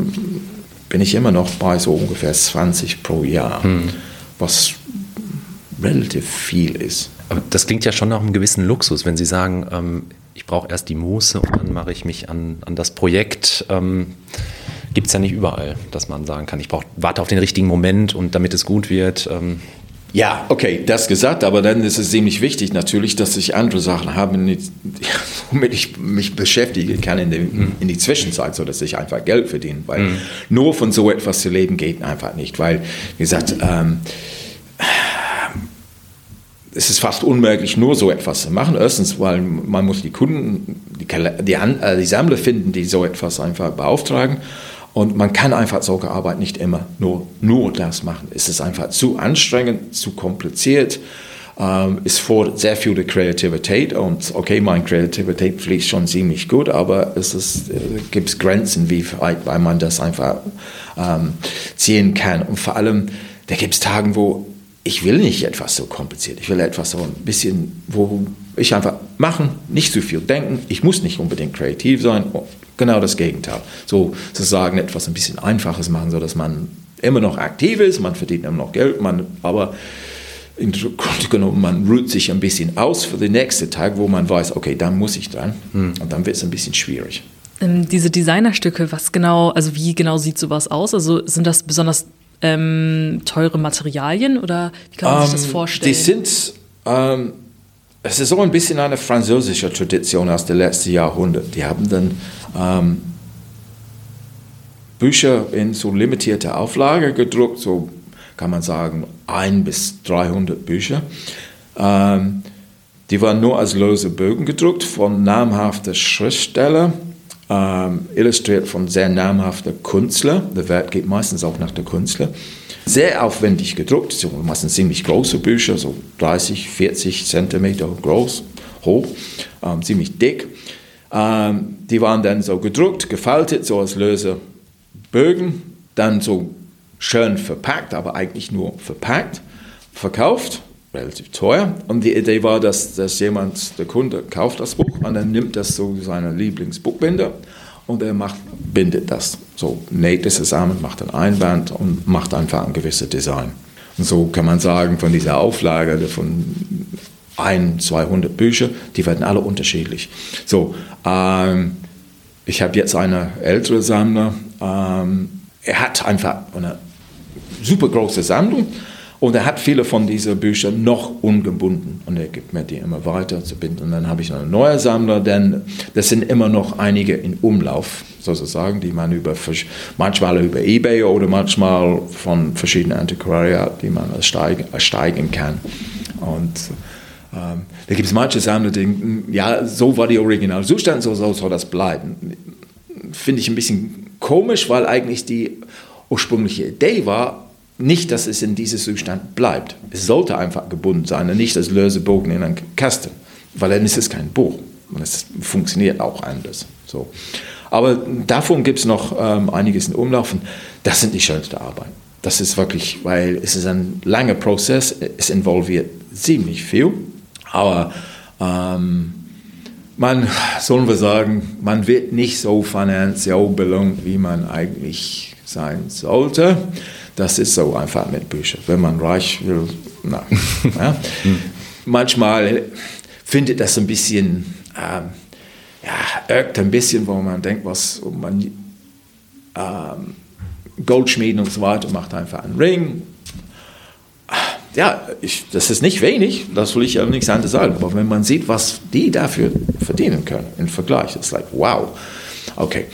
bin ich immer noch bei so ungefähr 20 pro Jahr, mhm. was relativ viel ist. Aber das klingt ja schon nach einem gewissen Luxus, wenn Sie sagen, ähm, ich brauche erst die Muße und dann mache ich mich an, an das Projekt. Ähm, Gibt es ja nicht überall, dass man sagen kann, ich brauch, warte auf den richtigen Moment und damit es gut wird. Ähm, ja, okay, das gesagt, aber dann ist es ziemlich wichtig natürlich, dass ich andere Sachen habe, womit ich mich beschäftigen kann in, die, mhm. in die Zwischenzeit, so dass ich einfach Geld verdiene. Weil mhm. nur von so etwas zu leben geht einfach nicht. Weil, wie gesagt, ähm, es ist fast unmöglich, nur so etwas zu machen. Erstens, weil man muss die Kunden, die, die, äh, die Sammler finden, die so etwas einfach beauftragen. Und man kann einfach solche Arbeit nicht immer nur, nur das machen. Es ist einfach zu anstrengend, zu kompliziert. Ähm, es fordert sehr viel Kreativität und okay, meine Kreativität fließt schon ziemlich gut, aber es äh, gibt Grenzen, wie weit man das einfach ähm, ziehen kann. Und vor allem, da gibt es Tage, wo ich will nicht etwas so kompliziert. Ich will etwas so ein bisschen, wo ich einfach machen, nicht zu viel denken. Ich muss nicht unbedingt kreativ sein. Genau das Gegenteil. So sozusagen etwas ein bisschen Einfaches machen, sodass man immer noch aktiv ist, man verdient immer noch Geld, man, aber im Grunde genommen, man ruht sich ein bisschen aus für den nächsten Tag, wo man weiß, okay, dann muss ich dran. Hm. Und dann wird es ein bisschen schwierig. Ähm, diese Designerstücke, was genau, also wie genau sieht sowas aus? Also sind das besonders ähm, teure Materialien oder wie kann man sich das ähm, vorstellen? Die sind, ähm, es ist so ein bisschen eine französische Tradition aus dem letzten Jahrhundert. Die haben dann ähm, Bücher in so limitierter Auflage gedruckt, so kann man sagen, ein bis 300 Bücher. Ähm, die waren nur als lose Bögen gedruckt von namhaften Schriftstellern ähm, illustriert von sehr namhaften Künstlern. Der Wert geht meistens auch nach der Künstler. Sehr aufwendig gedruckt, so meistens ziemlich große Bücher, so 30, 40 Zentimeter groß, hoch, ähm, ziemlich dick. Ähm, die waren dann so gedruckt, gefaltet, so als löse Bögen, dann so schön verpackt, aber eigentlich nur verpackt, verkauft relativ teuer. Und die Idee war, dass, dass jemand, der Kunde, kauft das Buch und dann nimmt das so seine Lieblingsbuchbinder und er macht, bindet das. So näht es zusammen, macht ein Einband und macht einfach ein gewisses Design. Und so kann man sagen, von dieser Auflage von ein, 200 Bücher, die werden alle unterschiedlich. So, ähm, ich habe jetzt eine ältere Sammler, ähm, er hat einfach eine super große Sammlung und er hat viele von diesen Büchern noch ungebunden und er gibt mir die immer weiter zu binden. Und dann habe ich noch einen neuen Sammler, denn das sind immer noch einige in Umlauf, sozusagen, die man über, manchmal über Ebay oder manchmal von verschiedenen Antiquariat, die man ersteigen, ersteigen kann. Und ähm, da gibt es manche Sammler, die denken, ja, so war die Originalzustand, so, so soll das bleiben. Finde ich ein bisschen komisch, weil eigentlich die ursprüngliche Idee war, nicht, dass es in diesem Zustand bleibt. Es sollte einfach gebunden sein und nicht als Lösebogen in einen Kasten, weil dann ist es kein Buch. Und es funktioniert auch anders. So. Aber davon gibt es noch ähm, einiges in Umlauf. Und das sind die schönsten Arbeiten. Das ist wirklich, weil es ist ein langer Prozess, es involviert ziemlich viel. Aber ähm, man, sollen wir sagen, man wird nicht so finanziell belohnt, wie man eigentlich sein sollte. Das ist so einfach mit Büchern. Wenn man reich will, na. ja. Manchmal findet das ein bisschen, ähm, ja, irgt ein bisschen, wo man denkt, was man ähm, Goldschmieden und so weiter macht einfach einen Ring. Ja, ich, das ist nicht wenig, das will ich ja nichts anderes sagen. Aber wenn man sieht, was die dafür verdienen können im Vergleich, ist like, wow. Okay.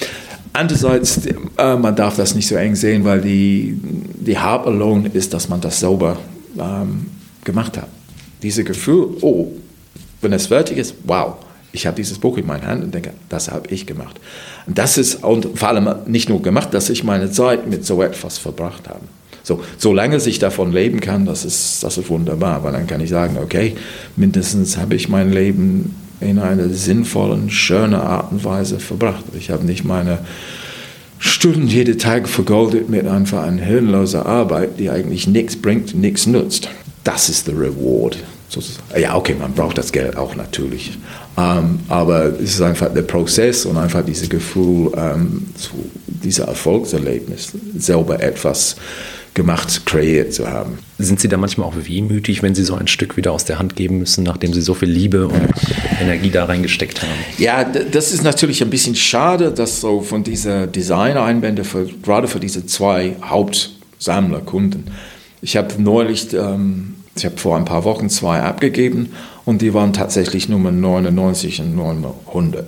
Andererseits, äh, man darf das nicht so eng sehen, weil die, die Hauptbelohnung ist, dass man das sauber ähm, gemacht hat. Dieses Gefühl, oh, wenn es fertig ist, wow, ich habe dieses Buch in meiner Hand und denke, das habe ich gemacht. Und das ist und vor allem nicht nur gemacht, dass ich meine Zeit mit so etwas verbracht habe. So, solange ich davon leben kann, das ist, das ist wunderbar, weil dann kann ich sagen, okay, mindestens habe ich mein Leben in einer sinnvollen, schönen Art und Weise verbracht. Ich habe nicht meine Stunden jeden Tag vergoldet mit einfach einer hirnloser Arbeit, die eigentlich nichts bringt, nichts nutzt. Das ist der Reward. Ja, okay, man braucht das Geld auch natürlich. Ähm, aber es ist einfach der Prozess und einfach dieses Gefühl, ähm, so, dieser Erfolgserlebnis, selber etwas gemacht, kreiert zu haben. Sind Sie da manchmal auch wehmütig, wenn Sie so ein Stück wieder aus der Hand geben müssen, nachdem Sie so viel Liebe und Energie da reingesteckt haben? Ja, das ist natürlich ein bisschen schade, dass so von dieser Designer-Einbände, für, gerade für diese zwei Hauptsammlerkunden, ich habe neulich, ähm, ich habe vor ein paar Wochen zwei abgegeben und die waren tatsächlich Nummer 99 und 900.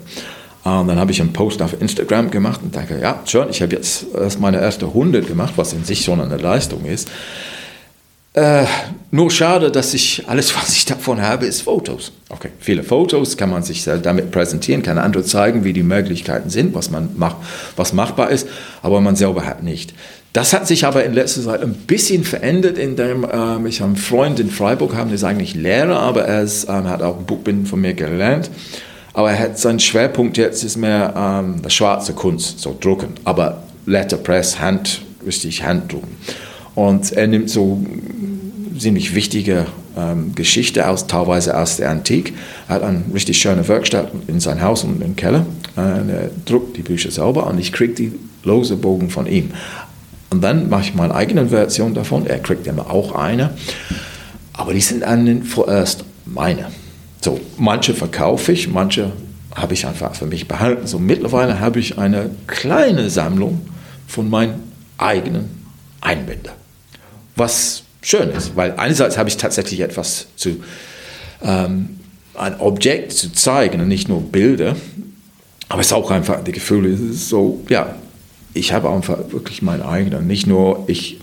Und dann habe ich einen Post auf Instagram gemacht und dachte, ja, schön, ich habe jetzt erst meine erste 100 gemacht, was in sich schon eine Leistung ist. Äh, nur schade, dass ich alles, was ich davon habe, ist Fotos. Okay, viele Fotos kann man sich damit präsentieren, kann andere zeigen, wie die Möglichkeiten sind, was man macht, was machbar ist, aber man selber hat nicht. Das hat sich aber in letzter Zeit ein bisschen verändert, indem ähm, ich einen Freund in Freiburg habe, der ist eigentlich Lehrer, aber er ist, ähm, hat auch Buchbinden von mir gelernt. Aber er hat seinen Schwerpunkt jetzt ist mehr ähm, schwarze Kunst, so drucken, aber Letterpress, Hand, richtig Handdrucken. Und er nimmt so ziemlich wichtige ähm, Geschichte aus, teilweise aus der Antike. Er hat eine richtig schöne Werkstatt in sein Haus und im Keller. Äh, er druckt die Bücher selber und ich kriege die lose Bogen von ihm. Und dann mache ich meine eigene Version davon. Er kriegt immer auch eine. Aber die sind dann vorerst meine. So, manche verkaufe ich, manche habe ich einfach für mich behalten. So mittlerweile habe ich eine kleine Sammlung von meinen eigenen Einbändern. Was schön ist, weil einerseits habe ich tatsächlich etwas zu, ähm, ein Objekt zu zeigen und nicht nur Bilder, aber es ist auch einfach die Gefühle, so, ja, ich habe einfach wirklich meinen eigenen, nicht nur ich,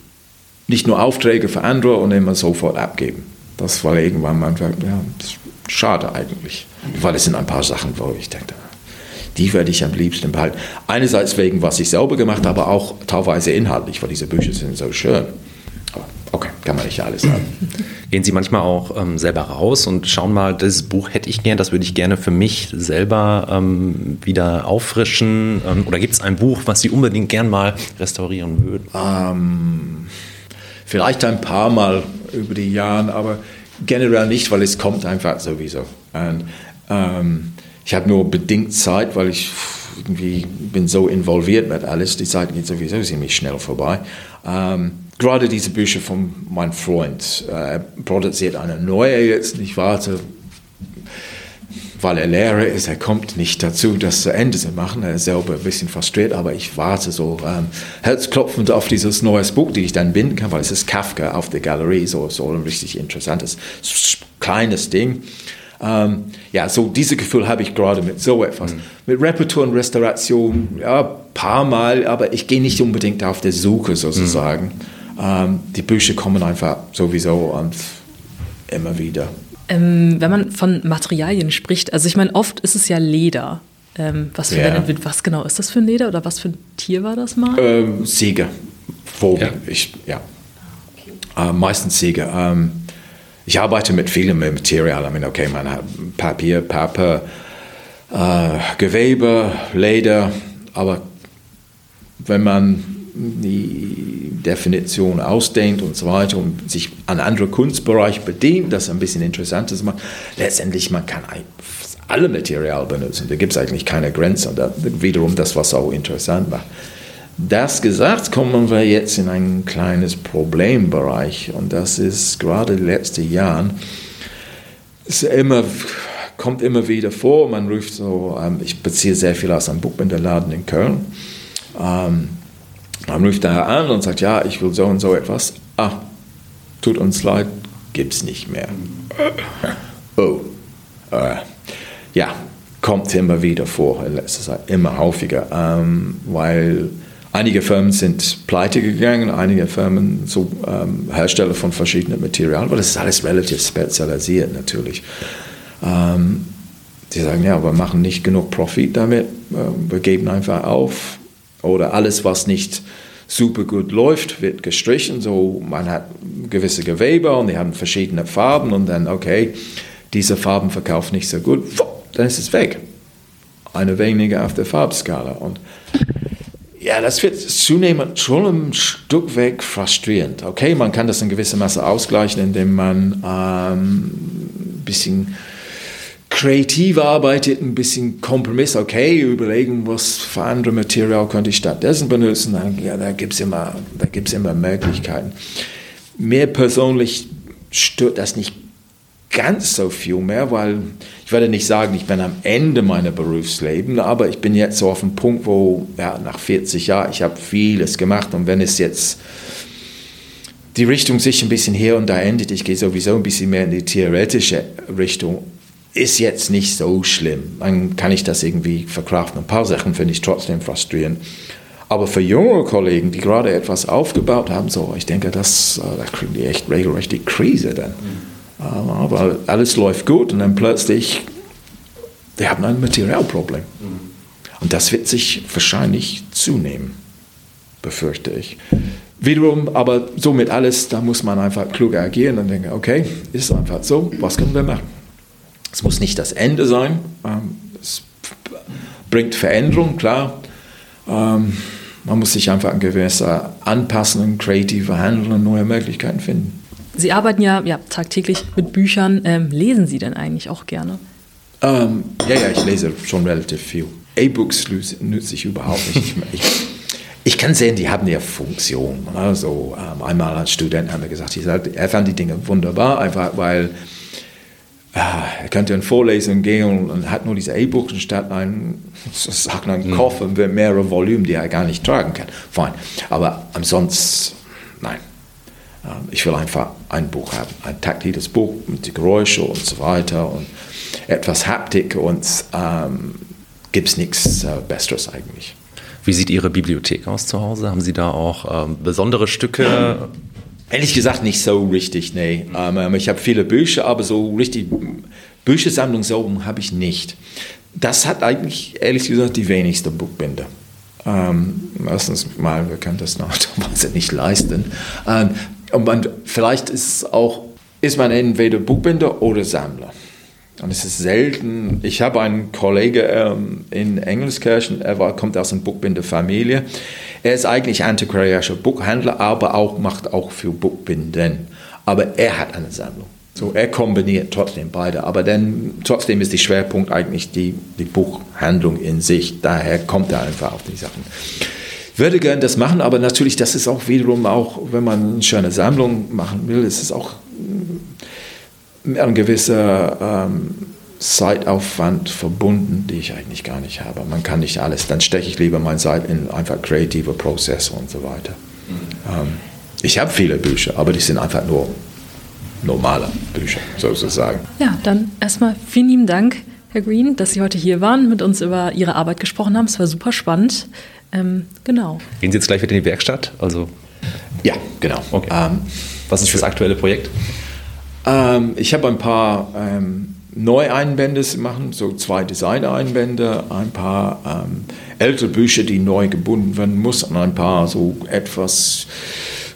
nicht nur Aufträge für andere und immer sofort abgeben. Das war irgendwann mal, ja, schade eigentlich. Weil es sind ein paar Sachen, wo ich denke, die werde ich am liebsten behalten. Einerseits wegen, was ich selber gemacht habe, aber auch teilweise inhaltlich, weil diese Bücher sind so schön. Aber okay, kann man nicht alles haben. Gehen Sie manchmal auch ähm, selber raus und schauen mal, dieses Buch hätte ich gern, das würde ich gerne für mich selber ähm, wieder auffrischen? Ähm, oder gibt es ein Buch, was Sie unbedingt gern mal restaurieren würden? Ähm, vielleicht ein paar Mal über die Jahre, aber generell nicht, weil es kommt einfach sowieso. Und, ähm, ich habe nur bedingt Zeit, weil ich irgendwie bin so involviert mit alles. Die Zeit geht sowieso ziemlich schnell vorbei. Ähm, gerade diese Bücher von meinem Freund. Äh, er produziert eine neue jetzt. Ich warte weil er Lehrer ist, er kommt nicht dazu, das zu Ende zu machen. Er ist selber ein bisschen frustriert, aber ich warte so ähm, herzklopfend auf dieses neue Buch, die ich dann binden kann, weil es ist Kafka auf der Galerie, so, so ein richtig interessantes, kleines Ding. Ähm, ja, so dieses Gefühl habe ich gerade mit so etwas. Mhm. Mit Reparatur und Restauration, ja, paar Mal, aber ich gehe nicht unbedingt auf der Suche sozusagen. Mhm. Ähm, die Bücher kommen einfach sowieso und immer wieder. Ähm, wenn man von Materialien spricht, also ich meine, oft ist es ja Leder. Ähm, was, für ja. denn, was genau ist das für ein Leder oder was für ein Tier war das mal? Ähm, Säge. Ja. Ich, ja. Okay. Äh, meistens Säge. Ähm, ich arbeite mit vielem Material. I mean, okay, man hat Papier, Pappe, äh, Gewebe, Leder, aber wenn man die Definition ausdehnt und so weiter und sich an andere Kunstbereiche bedient, das ein bisschen interessanter macht. Letztendlich, man kann alle Material benutzen, da gibt es eigentlich keine Grenze und das, wiederum das, was auch interessant macht. Das gesagt, kommen wir jetzt in ein kleines Problembereich und das ist gerade in den letzten Jahren, ist immer, kommt immer wieder vor, man ruft so, ähm, ich beziehe sehr viel aus einem Buchbinderladen in Köln, ähm, dann ruft er an und sagt, ja, ich will so und so etwas. Ah, tut uns leid, gibt es nicht mehr. Oh, äh, ja, kommt immer wieder vor, in letzter Zeit immer häufiger, ähm, weil einige Firmen sind pleite gegangen, einige Firmen, so ähm, Hersteller von verschiedenen Materialien, aber das ist alles relativ spezialisiert natürlich. Ähm, die sagen, ja, wir machen nicht genug Profit damit, ähm, wir geben einfach auf oder alles, was nicht super gut läuft, wird gestrichen. So, man hat gewisse Gewebe und die haben verschiedene Farben und dann, okay, diese Farben verkaufen nicht so gut, dann ist es weg. Eine weniger auf der Farbskala. Und ja, das wird zunehmend schon ein Stück weg frustrierend. Okay, man kann das in gewisser Maße ausgleichen, indem man ähm, ein bisschen kreativ arbeitet, ein bisschen Kompromiss, okay, überlegen, was für andere Material könnte ich stattdessen benutzen, dann, ja, da gibt es immer, immer Möglichkeiten. Mir persönlich stört das nicht ganz so viel mehr, weil ich werde nicht sagen, ich bin am Ende meiner Berufsleben, aber ich bin jetzt so auf dem Punkt, wo ja, nach 40 Jahren, ich habe vieles gemacht und wenn es jetzt die Richtung sich ein bisschen hier und da endet, ich gehe sowieso ein bisschen mehr in die theoretische Richtung, ist jetzt nicht so schlimm. Dann kann ich das irgendwie verkraften. Ein paar Sachen finde ich trotzdem frustrierend. Aber für jüngere Kollegen, die gerade etwas aufgebaut haben, so, ich denke, das, äh, da kriegen die echt regelrecht die Krise dann. Mhm. Aber alles läuft gut und dann plötzlich, die haben ein Materialproblem. Und das wird sich wahrscheinlich zunehmen, befürchte ich. Wiederum, aber somit alles, da muss man einfach klug agieren und denken, okay, ist einfach so, was können wir machen? Es muss nicht das Ende sein, ähm, es bringt Veränderung, klar. Ähm, man muss sich einfach an gewisse Anpassungen, kreative Handeln und neue Möglichkeiten finden. Sie arbeiten ja, ja tagtäglich mit Büchern. Ähm, lesen Sie denn eigentlich auch gerne? Ähm, ja, ja, ich lese schon relativ viel. E-Books nütze ich überhaupt nicht. Ich, ich, ich, kann sehen, die haben ja Funktion. Also ähm, einmal als Student haben wir gesagt, er fand die Dinge wunderbar, einfach weil er könnte in Vorlesungen gehen und hat nur diese E-Books statt einen, sagen, einen mhm. Koffer mit mehreren Volumen, die er gar nicht tragen kann. Fein. Aber ansonsten, nein. Ähm, ich will einfach ein Buch haben, ein taktiles Buch mit den Geräuschen und so weiter und etwas Haptik und ähm, gibt es nichts äh, Besseres eigentlich. Wie sieht Ihre Bibliothek aus zu Hause? Haben Sie da auch ähm, besondere Stücke? Ehrlich gesagt nicht so richtig, nee. Ähm, ich habe viele Bücher, aber so richtig Büchersammlung so habe ich nicht. Das hat eigentlich, ehrlich gesagt, die wenigsten Buchbinder. Ähm, erstens mal, wir können das normalerweise nicht leisten. Ähm, und man, vielleicht ist auch, ist man entweder Buchbinder oder Sammler. Und es ist selten, ich habe einen Kollegen ähm, in Engelskirchen, er war, kommt aus einer Buchbinderfamilie. Er ist eigentlich antiquarianischer Buchhändler, aber auch, macht auch für Buchbinden. Aber er hat eine Sammlung. So, er kombiniert trotzdem beide. Aber dann, trotzdem ist der Schwerpunkt eigentlich die, die Buchhandlung in sich. Daher kommt er einfach auf die Sachen würde gerne das machen, aber natürlich, das ist auch wiederum auch, wenn man eine schöne Sammlung machen will, ist es auch ein gewisser ähm, Zeitaufwand verbunden, die ich eigentlich gar nicht habe. Man kann nicht alles. Dann stecke ich lieber meine Zeit in einfach kreative Prozesse und so weiter. Mhm. Ähm, ich habe viele Bücher, aber die sind einfach nur normale Bücher, sozusagen. Ja, dann erstmal vielen lieben Dank, Herr Green, dass Sie heute hier waren, mit uns über Ihre Arbeit gesprochen haben. Es war super spannend. Ähm, genau. Gehen Sie jetzt gleich wieder in die Werkstatt? Also ja, genau. Okay. Ähm, Was ist das aktuelle Projekt? Ähm, ich habe ein paar ähm, Neueinbände machen, so zwei Design-Einbände, ein paar ähm, ältere Bücher, die neu gebunden werden müssen und ein paar so etwas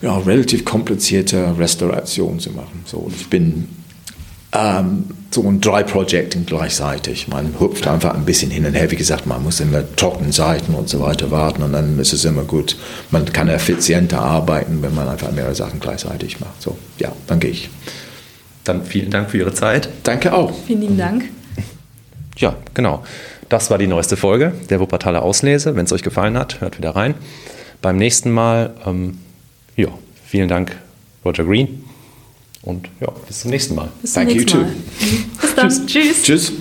ja, relativ komplizierte Restaurationen zu machen. So, ich bin ähm, so ein drei Projekten gleichzeitig. Man hüpft einfach ein bisschen hin und her. Wie gesagt, man muss immer trockenen Seiten und so weiter warten und dann ist es immer gut. Man kann effizienter arbeiten, wenn man einfach mehrere Sachen gleichzeitig macht. So, ja, dann gehe ich. Dann vielen Dank für Ihre Zeit. Danke auch. Vielen lieben Dank. Ja, genau. Das war die neueste Folge der Wuppertaler Auslese. Wenn es euch gefallen hat, hört wieder rein. Beim nächsten Mal, ähm, ja, vielen Dank, Roger Green. Und ja, bis zum nächsten Mal. Bis zum Thank nächsten you Mal. too. Bis dann. Tschüss. Tschüss.